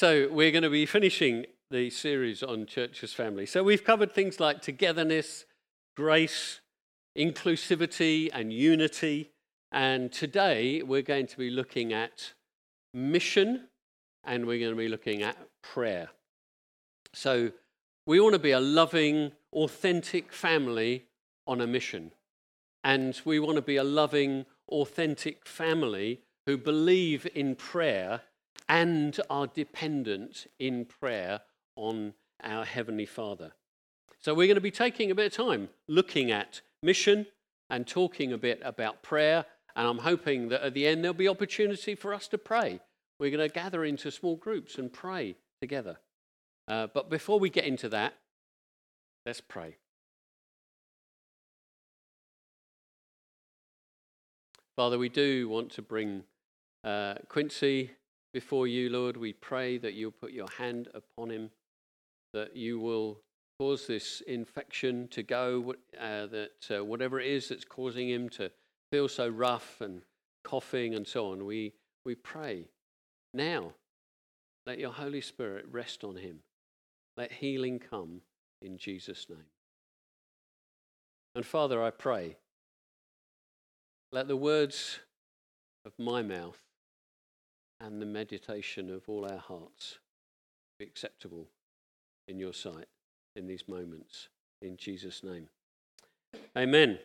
So, we're going to be finishing the series on church's family. So, we've covered things like togetherness, grace, inclusivity, and unity. And today we're going to be looking at mission and we're going to be looking at prayer. So, we want to be a loving, authentic family on a mission. And we want to be a loving, authentic family who believe in prayer and are dependent in prayer on our Heavenly Father. So, we're going to be taking a bit of time looking at mission and talking a bit about prayer. And I'm hoping that at the end there'll be opportunity for us to pray. We're going to gather into small groups and pray together. Uh, but before we get into that, let's pray. Father, we do want to bring uh, Quincy before you, Lord. We pray that you'll put your hand upon him, that you will cause this infection to go, uh, that uh, whatever it is that's causing him to feel so rough and coughing and so on, we, we pray now. Let your Holy Spirit rest on him. Let healing come in Jesus' name. And Father, I pray, let the words of my mouth and the meditation of all our hearts be acceptable in your sight in these moments. In Jesus' name. Amen.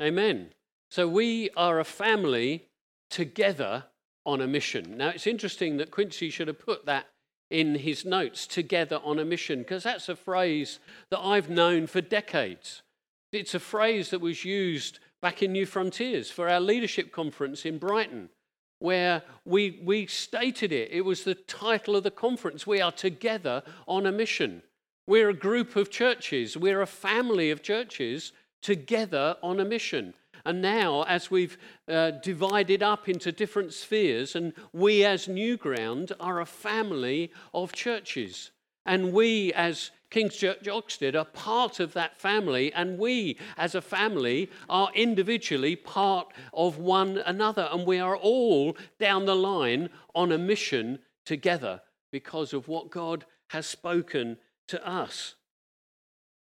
Amen. So we are a family together on a mission. Now, it's interesting that Quincy should have put that in his notes together on a mission, because that's a phrase that I've known for decades. It's a phrase that was used back in New Frontiers for our leadership conference in Brighton, where we, we stated it. It was the title of the conference. We are together on a mission. We're a group of churches, we're a family of churches together on a mission. And now, as we've uh, divided up into different spheres, and we as New Ground are a family of churches. And we as King's Church Oxted are part of that family, and we as a family are individually part of one another. And we are all down the line on a mission together because of what God has spoken to us.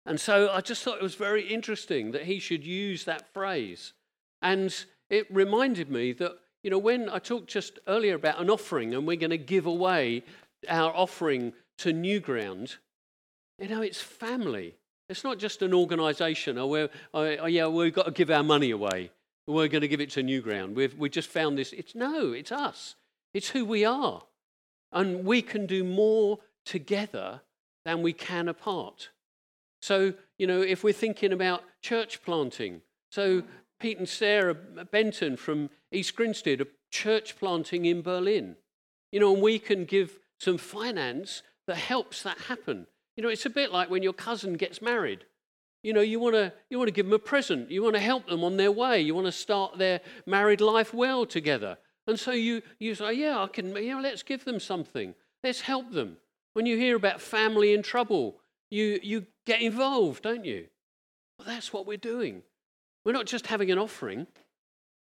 And so I just thought it was very interesting that he should use that phrase. And it reminded me that, you know, when I talked just earlier about an offering and we're going to give away our offering to New Ground, you know, it's family. It's not just an organization. Oh, we're, oh, oh, yeah, we've got to give our money away. We're going to give it to New Ground. We've we just found this. It's no, it's us. It's who we are. And we can do more together than we can apart. So, you know, if we're thinking about church planting, so Pete and Sarah Benton from East Grinstead are church planting in Berlin. You know, and we can give some finance that helps that happen. You know, it's a bit like when your cousin gets married. You know, you want to you want to give them a present. You want to help them on their way. You want to start their married life well together. And so you you say, oh, yeah, I can. You know, let's give them something. Let's help them. When you hear about family in trouble, you, you get involved, don't you? Well, that's what we're doing. We're not just having an offering,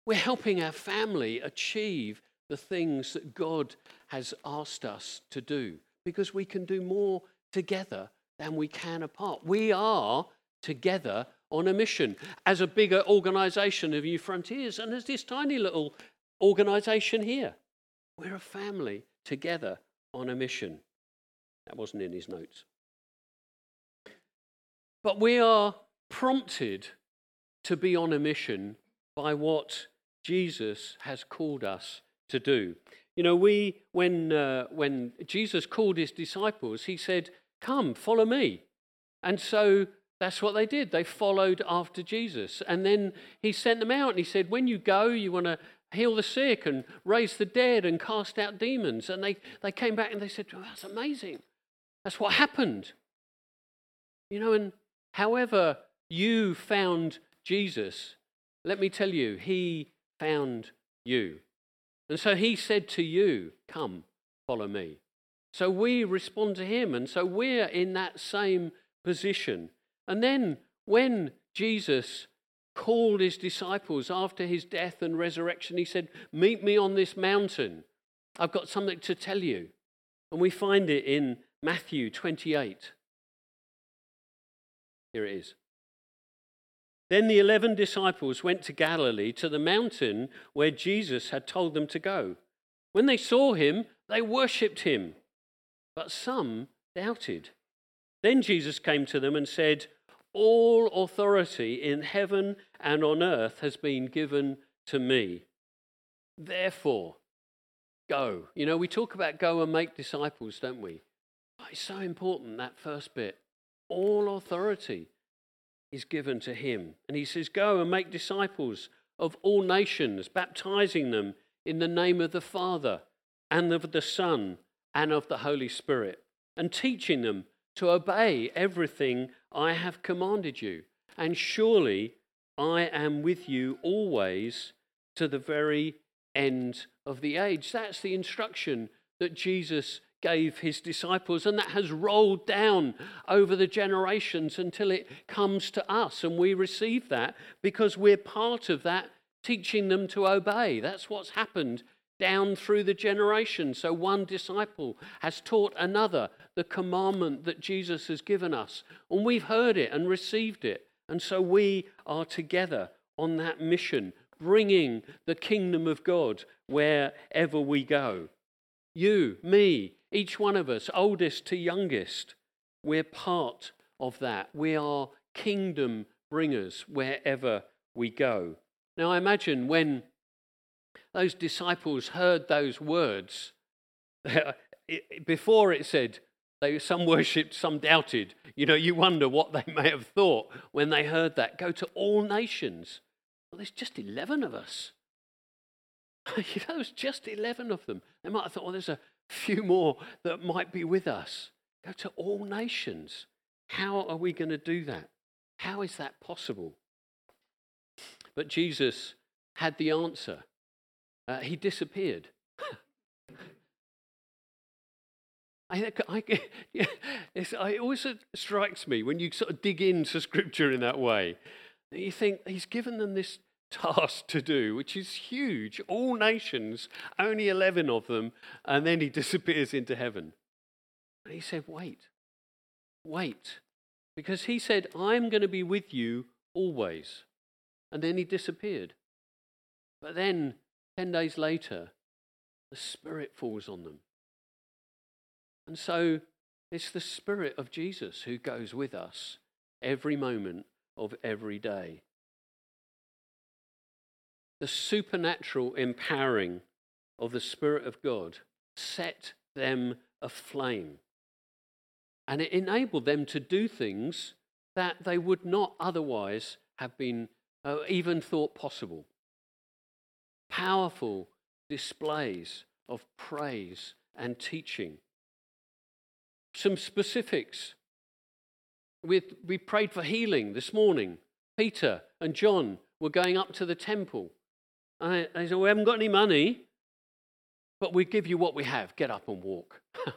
we're helping our family achieve the things that God has asked us to do because we can do more together than we can apart. We are together on a mission as a bigger organization of New Frontiers and as this tiny little organization here. We're a family together on a mission. That wasn't in his notes. But we are prompted to be on a mission by what Jesus has called us to do. You know, we when uh, when Jesus called his disciples, he said, "Come, follow me," and so that's what they did. They followed after Jesus, and then he sent them out and he said, "When you go, you want to heal the sick and raise the dead and cast out demons." And they they came back and they said, well, "That's amazing." That's what happened. You know, and however you found Jesus, let me tell you, he found you. And so he said to you, Come, follow me. So we respond to him. And so we're in that same position. And then when Jesus called his disciples after his death and resurrection, he said, Meet me on this mountain. I've got something to tell you. And we find it in Matthew 28. Here it is. Then the eleven disciples went to Galilee, to the mountain where Jesus had told them to go. When they saw him, they worshipped him, but some doubted. Then Jesus came to them and said, All authority in heaven and on earth has been given to me. Therefore, go. You know, we talk about go and make disciples, don't we? It's so important, that first bit. All authority is given to him. And he says, Go and make disciples of all nations, baptizing them in the name of the Father and of the Son and of the Holy Spirit, and teaching them to obey everything I have commanded you. And surely I am with you always to the very end of the age. That's the instruction that Jesus gave his disciples, and that has rolled down over the generations until it comes to us. And we receive that because we're part of that, teaching them to obey. That's what's happened down through the generations. So one disciple has taught another the commandment that Jesus has given us, and we've heard it and received it. And so we are together on that mission, bringing the kingdom of God wherever we go. You, me, each one of us, oldest to youngest, we're part of that. We are kingdom bringers wherever we go. Now, I imagine when those disciples heard those words, before it said, they, some worshipped, some doubted. You know, you wonder what they may have thought when they heard that. Go to all nations. Well, there's just 11 of us. you know, there's just 11 of them. They might have thought, well, there's a few more that might be with us. Go to all nations. How are we going to do that? How is that possible? But Jesus had the answer. Uh, he disappeared. I, I, it always strikes me when you sort of dig into scripture in that way. You think he's given them this task to do, which is huge. All nations, only 11 of them, and then he disappears into heaven. And he said, Wait, wait. Because he said, I'm going to be with you always. And then he disappeared. But then, 10 days later, the Spirit falls on them. And so it's the Spirit of Jesus who goes with us every moment of every day the supernatural empowering of the Spirit of God set them aflame. And it enabled them to do things that they would not otherwise have been uh, even thought possible. Powerful displays of praise and teaching. Some specifics. We, we prayed for healing this morning. Peter and John were going up to the temple I, they said, We haven't got any money, but we give you what we have. Get up and walk. what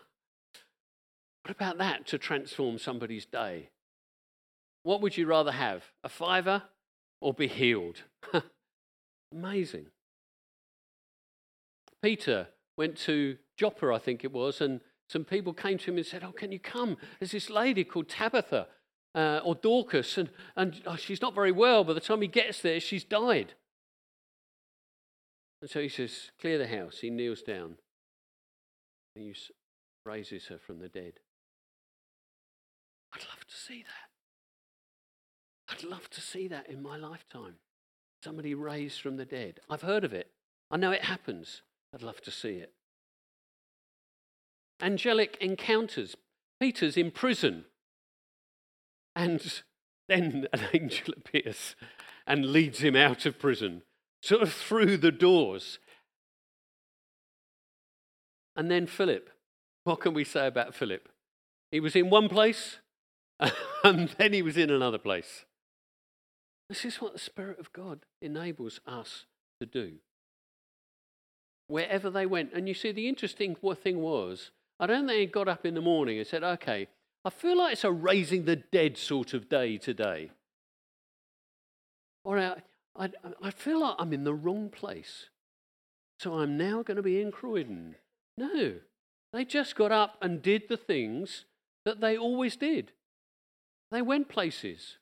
about that to transform somebody's day? What would you rather have? A fiver or be healed? Amazing. Peter went to Joppa, I think it was, and some people came to him and said, Oh, can you come? There's this lady called Tabitha uh, or Dorcas, and, and oh, she's not very well. By the time he gets there, she's died. And so he says, Clear the house. He kneels down and he raises her from the dead. I'd love to see that. I'd love to see that in my lifetime. Somebody raised from the dead. I've heard of it. I know it happens. I'd love to see it. Angelic encounters. Peter's in prison. And then an angel appears and leads him out of prison sort of through the doors. And then Philip. What can we say about Philip? He was in one place and then he was in another place. This is what the Spirit of God enables us to do. Wherever they went. And you see, the interesting thing was, I don't think he got up in the morning and said, okay, I feel like it's a raising the dead sort of day today. Or uh, I, I feel like I'm in the wrong place. So I'm now going to be in Croydon. No. They just got up and did the things that they always did. They went places.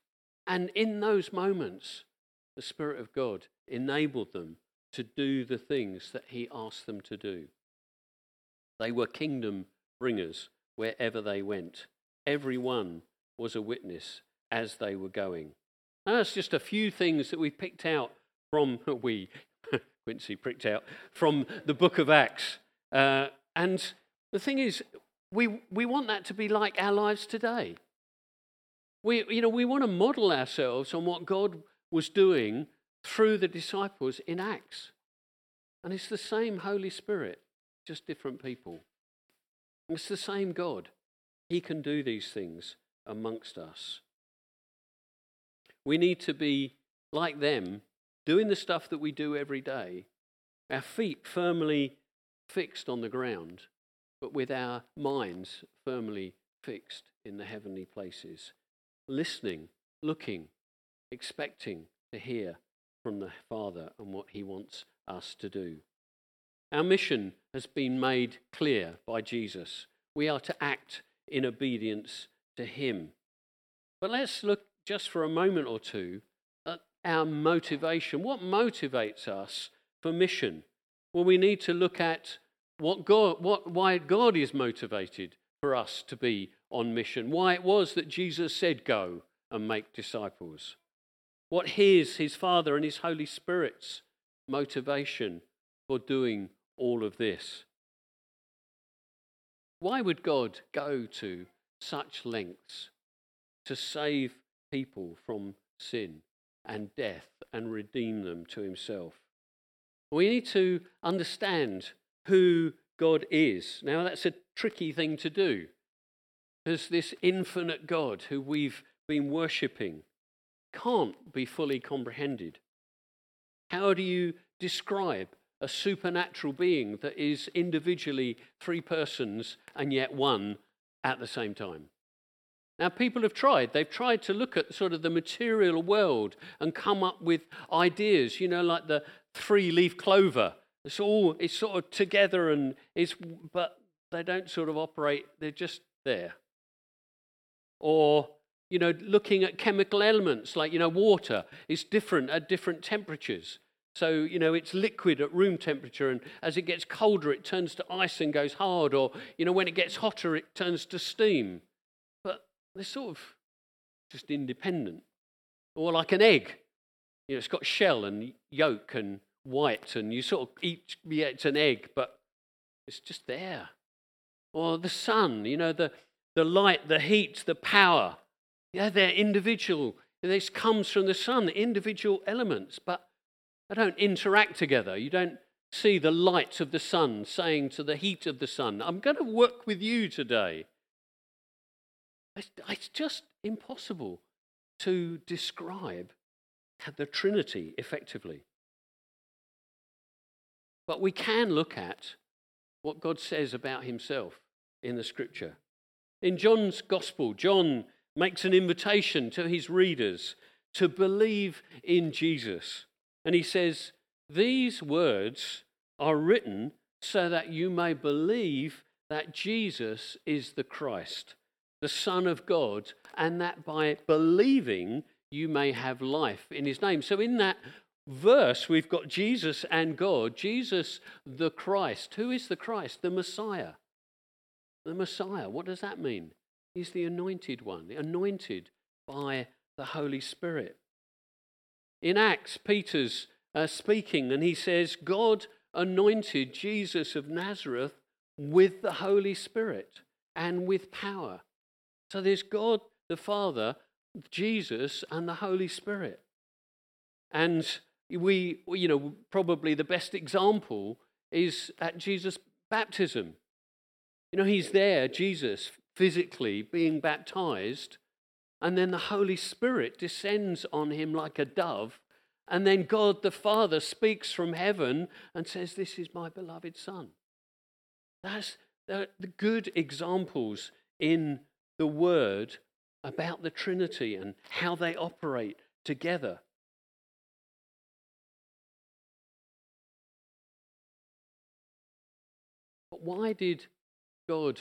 And in those moments, the Spirit of God enabled them to do the things that He asked them to do. They were kingdom bringers wherever they went. Everyone was a witness as they were going. And that's just a few things that we picked out from, we, Quincy picked out, from the book of Acts. Uh, and the thing is, we, we want that to be like our lives today. We, you know, we want to model ourselves on what God was doing through the disciples in Acts. And it's the same Holy Spirit, just different people. It's the same God. He can do these things amongst us. We need to be like them, doing the stuff that we do every day, our feet firmly fixed on the ground, but with our minds firmly fixed in the heavenly places, listening, looking, expecting to hear from the Father and what He wants us to do. Our mission has been made clear by Jesus. We are to act in obedience to Him. But let's look just for a moment or two at our motivation. What motivates us for mission? Well, we need to look at what God, what, why God is motivated for us to be on mission, why it was that Jesus said, Go and make disciples. What his, his Father, and his Holy Spirit's motivation for doing all of this. Why would God go to such lengths to save people from sin and death and redeem them to himself? We need to understand who God is. Now, that's a tricky thing to do because this infinite God who we've been worshipping can't be fully comprehended. How do you describe a supernatural being that is individually three persons and yet one at the same time? Now, people have tried. They've tried to look at sort of the material world and come up with ideas, you know, like the three leaf clover it's all it's sort of together and it's but they don't sort of operate, they're just there. Or, you know, looking at chemical elements like, you know, water is different at different temperatures. So, you know, it's liquid at room temperature, and as it gets colder, it turns to ice and goes hard. Or, you know, when it gets hotter, it turns to steam. But they're sort of just independent. Or like an egg. You know, it's got shell and yolk and white and you sort of eat, yeah, it's an egg, but it's just there. Or the sun, you know, the, the light, the heat, the power. Yeah, they're individual. This comes from the sun, individual elements, but they don't interact together. You don't see the light of the sun saying to the heat of the sun, I'm going to work with you today. It's, it's just impossible to describe the Trinity effectively. But we can look at what God says about himself in the scripture. In John's gospel, John makes an invitation to his readers to believe in Jesus. And he says, These words are written so that you may believe that Jesus is the Christ, the Son of God, and that by believing you may have life in his name. So, in that verse, we've got Jesus and God. Jesus, the Christ. Who is the Christ? The Messiah. The Messiah. What does that mean? He's the anointed one, anointed by the Holy Spirit. In Acts, Peter's uh, speaking, and he says, God anointed Jesus of Nazareth with the Holy Spirit and with power. So there's God the Father, Jesus, and the Holy Spirit. And we, you know, probably the best example is at Jesus' baptism. You know, he's there, Jesus, physically being baptized, and then the Holy Spirit descends on him like a dove, and then God the Father speaks from heaven and says, This is my beloved Son. That's the good examples in the Word about the Trinity and how they operate together. But why did God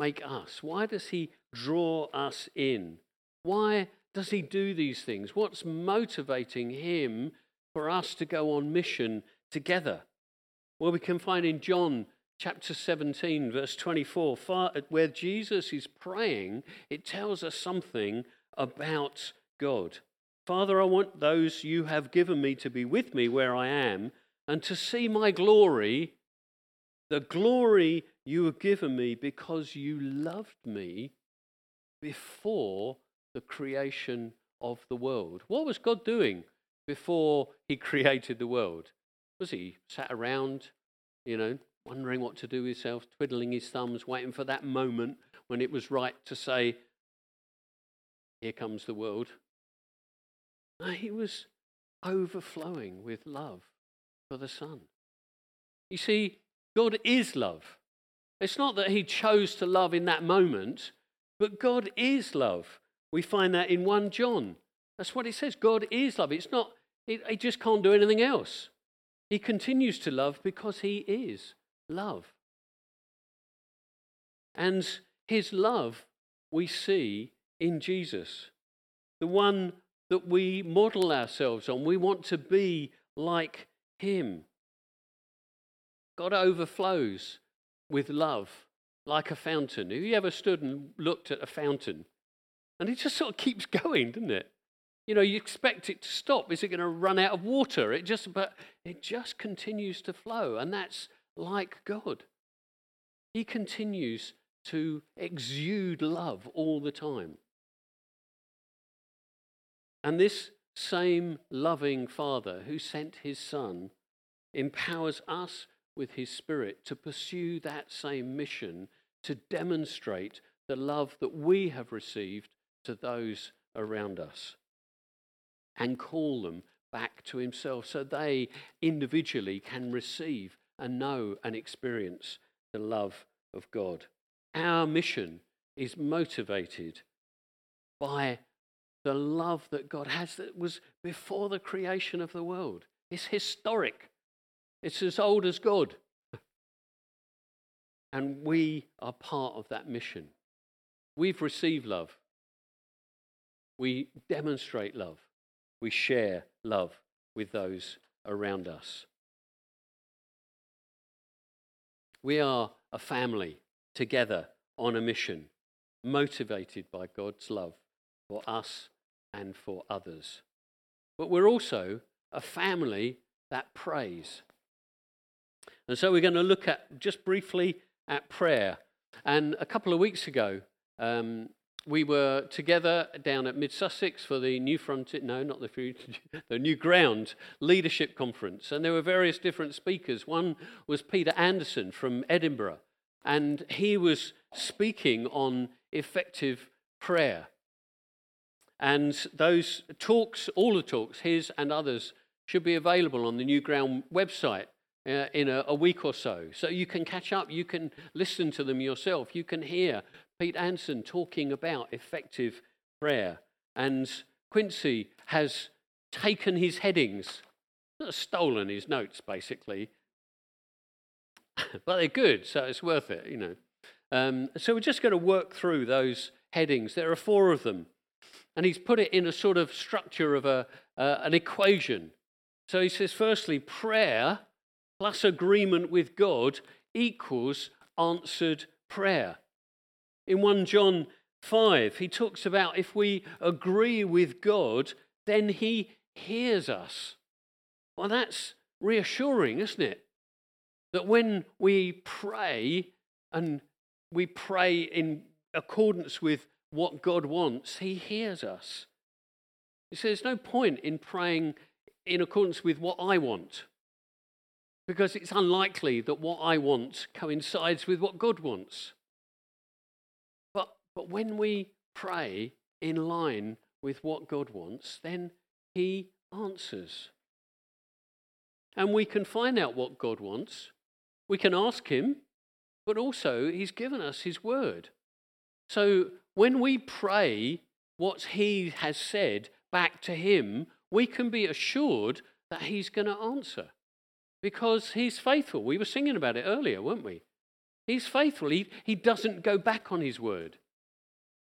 make us? Why does He draw us in? Why does He do these things? What's motivating Him for us to go on mission together? Well, we can find in John chapter 17, verse 24, where Jesus is praying, it tells us something about God. Father, I want those you have given me to be with me where I am and to see my glory, the glory you were given me because you loved me before the creation of the world. What was God doing before he created the world? Was he sat around, you know, wondering what to do with himself, twiddling his thumbs, waiting for that moment when it was right to say, Here comes the world? He was overflowing with love for the Son. You see, God is love. It's not that he chose to love in that moment, but God is love. We find that in 1 John. That's what it says. God is love. It's not, he just can't do anything else. He continues to love because he is love. And his love we see in Jesus, the one that we model ourselves on. We want to be like him. God overflows with love like a fountain. Have you ever stood and looked at a fountain? And it just sort of keeps going, doesn't it? You know, you expect it to stop. Is it going to run out of water? It just, but it just continues to flow. And that's like God. He continues to exude love all the time. And this same loving Father who sent his Son empowers us with his Spirit to pursue that same mission to demonstrate the love that we have received to those around us and call them back to Himself so they individually can receive and know and experience the love of God. Our mission is motivated by the love that God has that was before the creation of the world. It's historic, it's as old as God. And we are part of that mission. We've received love. We demonstrate love we share love with those around us. We are a family together on a mission, motivated by God's love for us and for others. But we're also a family that prays. And so we're going to look at just briefly at prayer. And a couple of weeks ago, um, we were together down at Mid Sussex for the New Frontier, no, not the, the New Ground Leadership Conference. And there were various different speakers. One was Peter Anderson from Edinburgh, and he was speaking on effective prayer. And those talks, all the talks, his and others, should be available on the New Ground website uh, in a, a, week or so. So you can catch up, you can listen to them yourself, you can hear Pete Anson talking about effective prayer. And Quincy has taken his headings, stolen his notes basically, but they're good, so it's worth it, you know. Um, so we're just going to work through those headings. There are four of them. And he's put it in a sort of structure of a, uh, an equation. So he says, firstly, prayer plus agreement with God equals answered prayer. In 1 John 5, he talks about if we agree with God, then he hears us. Well, that's reassuring, isn't it? That when we pray and we pray in accordance with what God wants, he hears us. He says, There's no point in praying in accordance with what I want because it's unlikely that what I want coincides with what God wants. But but when we pray in line with what God wants, then He answers. And we can find out what God wants. We can ask Him, but also He's given us His word. So when we pray what He has said back to Him, we can be assured that He's going to answer because He's faithful. We were singing about it earlier, weren't we? He's faithful. He, he doesn't go back on his word.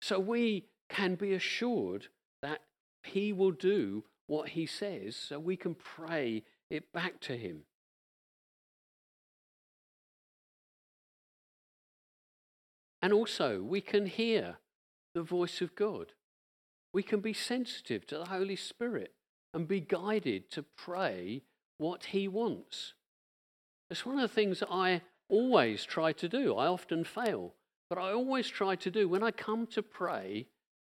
So we can be assured that he will do what he says, so we can pray it back to him. And also, we can hear the voice of God. We can be sensitive to the Holy Spirit and be guided to pray what He wants. It's one of the things that I always try to do. I often fail, but I always try to do. When I come to pray,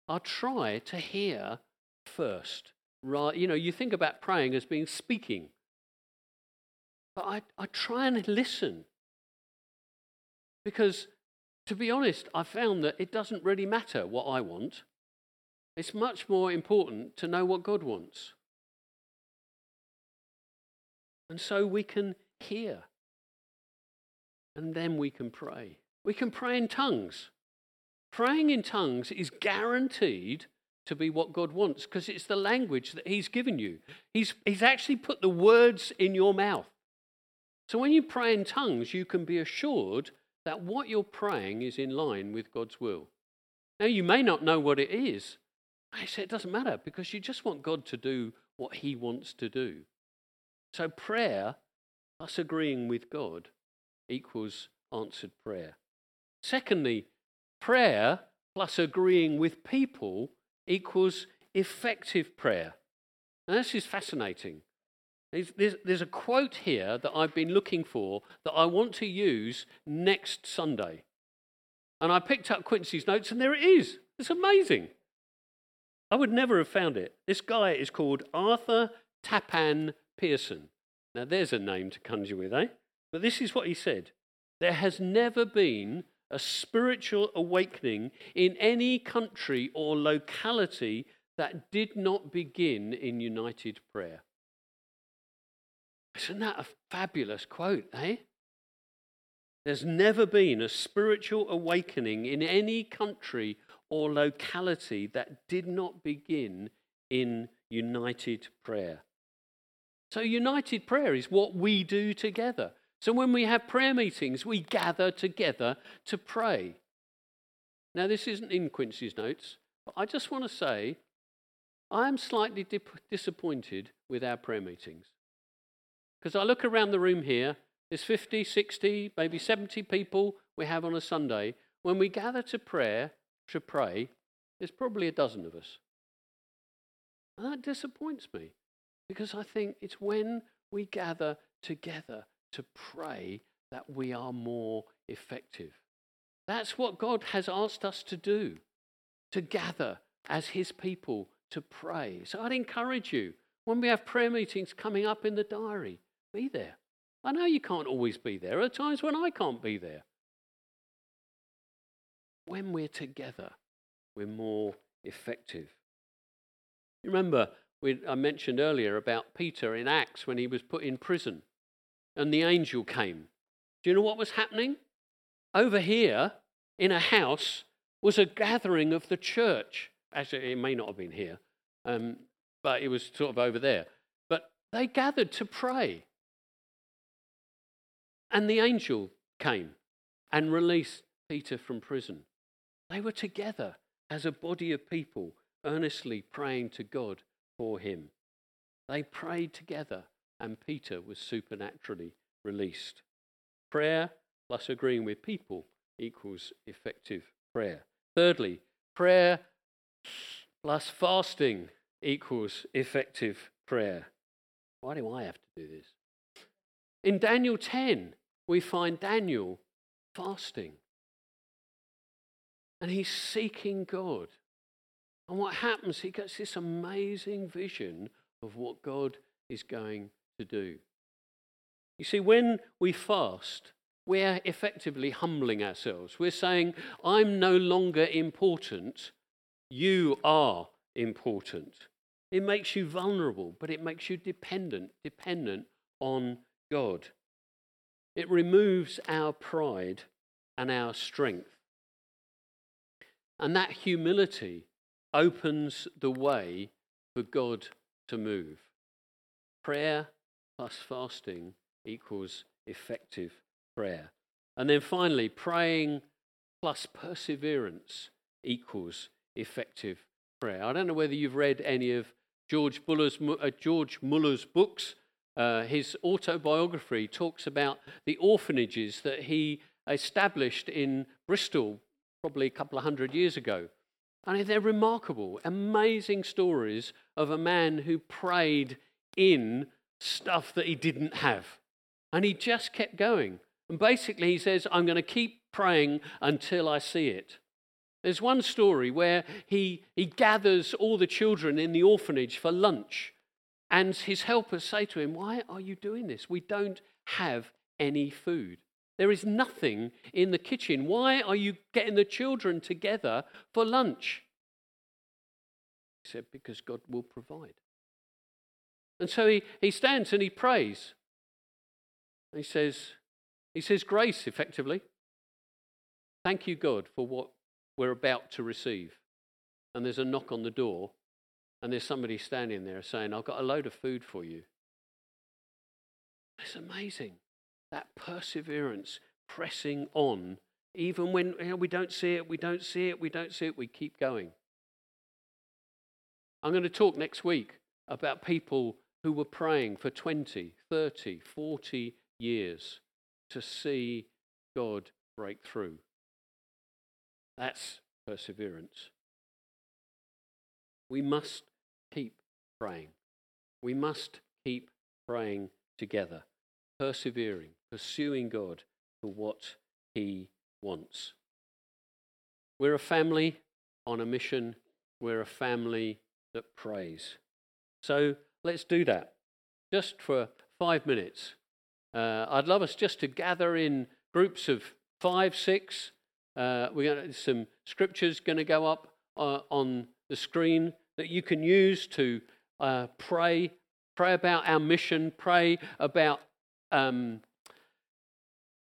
I try to hear first. Right, you know, you think about praying as being speaking, but I, I try and listen because to be honest, I found that it doesn't really matter what I want. It's much more important to know what God wants. And so we can hear. And then we can pray. We can pray in tongues. Praying in tongues is guaranteed to be what God wants because it's the language that He's given you. He's, he's actually put the words in your mouth. So when you pray in tongues, you can be assured that what you're praying is in line with God's will. Now, you may not know what it is. I say it doesn't matter because you just want God to do what He wants to do. So, prayer, us agreeing with God, equals answered prayer. Secondly, prayer plus agreeing with people equals effective prayer. Now, this is fascinating there's, there's, there's, a quote here that I've been looking for that I want to use next Sunday. And I picked up Quincy's notes, and there it is. It's amazing. I would never have found it. This guy is called Arthur Tappan Pierson. Now, there's a name to conjure with, eh? But this is what he said There has never been a spiritual awakening in any country or locality that did not begin in united prayer. Isn't that a fabulous quote, eh? There's never been a spiritual awakening in any country or locality that did not begin in united prayer. So, united prayer is what we do together. So, when we have prayer meetings, we gather together to pray. Now, this isn't in Quincy's notes, but I just want to say I am slightly dip- disappointed with our prayer meetings. Because I look around the room here, there's 50, 60, maybe 70 people we have on a Sunday. When we gather to prayer, to pray, there's probably a dozen of us. And that disappoints me because I think it's when we gather together to pray that we are more effective. That's what God has asked us to do, to gather as His people to pray. So I'd encourage you, when we have prayer meetings coming up in the diary, be there. I know you can't always be there. There are times when I can't be there. When we're together, we're more effective. Remember, we, I mentioned earlier about Peter in Acts when he was put in prison and the angel came. Do you know what was happening? Over here, in a house, was a gathering of the church. Actually, it may not have been here, um, but it was sort of over there. But they gathered to pray. And the angel came and released Peter from prison. They were together as a body of people, earnestly praying to God for him. They prayed together, and Peter was supernaturally released. Prayer plus agreeing with people equals effective prayer. Thirdly, prayer plus fasting equals effective prayer. Why do I have to do this? In Daniel 10, we find Daniel fasting. And he's seeking God. And what happens? He gets this amazing vision of what God is going to do. You see, when we fast, we're effectively humbling ourselves. We're saying, I'm no longer important, you are important. It makes you vulnerable, but it makes you dependent, dependent on God. It removes our pride and our strength. And that humility opens the way for God to move. Prayer plus fasting equals effective prayer. And then finally, praying plus perseverance equals effective prayer. I don't know whether you've read any of George, Buller's, uh, George Muller's books. Uh, his autobiography talks about the orphanages that he established in Bristol probably a couple of hundred years ago. And they're remarkable, amazing stories of a man who prayed in stuff that he didn't have. And he just kept going. And basically, he says, I'm going to keep praying until I see it. There's one story where he, he gathers all the children in the orphanage for lunch. And his helpers say to him, Why are you doing this? We don't have any food. There is nothing in the kitchen. Why are you getting the children together for lunch? He said, Because God will provide. And so he, he stands and he prays. He says, he says grace effectively. Thank you, God, for what we're about to receive. And there's a knock on the door, and there's somebody standing there saying, I've got a load of food for you. It's amazing. That perseverance, pressing on, even when you know, we don't see it, we don't see it, we don't see it, we keep going. I'm going to talk next week about people who were praying for 20, 30, 40 years to see God break through. That's perseverance. We must keep praying. We must keep praying together, persevering, pursuing God for what He wants. We're a family on a mission. We're a family that prays. So let's do that just for five minutes. Uh, I'd love us just to gather in groups of five, six. Uh, we got some scriptures going to go up uh, on the screen that you can use to uh, pray, pray about our mission, pray about um,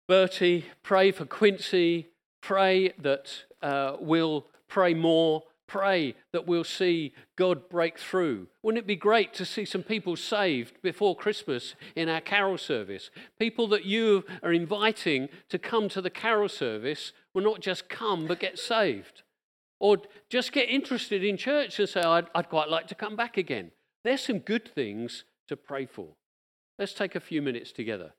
Bertie, pray for Quincy, pray that uh, we'll pray more pray that we'll see God break through. Wouldn't it be great to see some people saved before Christmas in our carol service? People that you are inviting to come to the carol service will not just come but get saved. Or just get interested in church and say, I'd, I'd quite like to come back again. There's some good things to pray for. Let's take a few minutes together.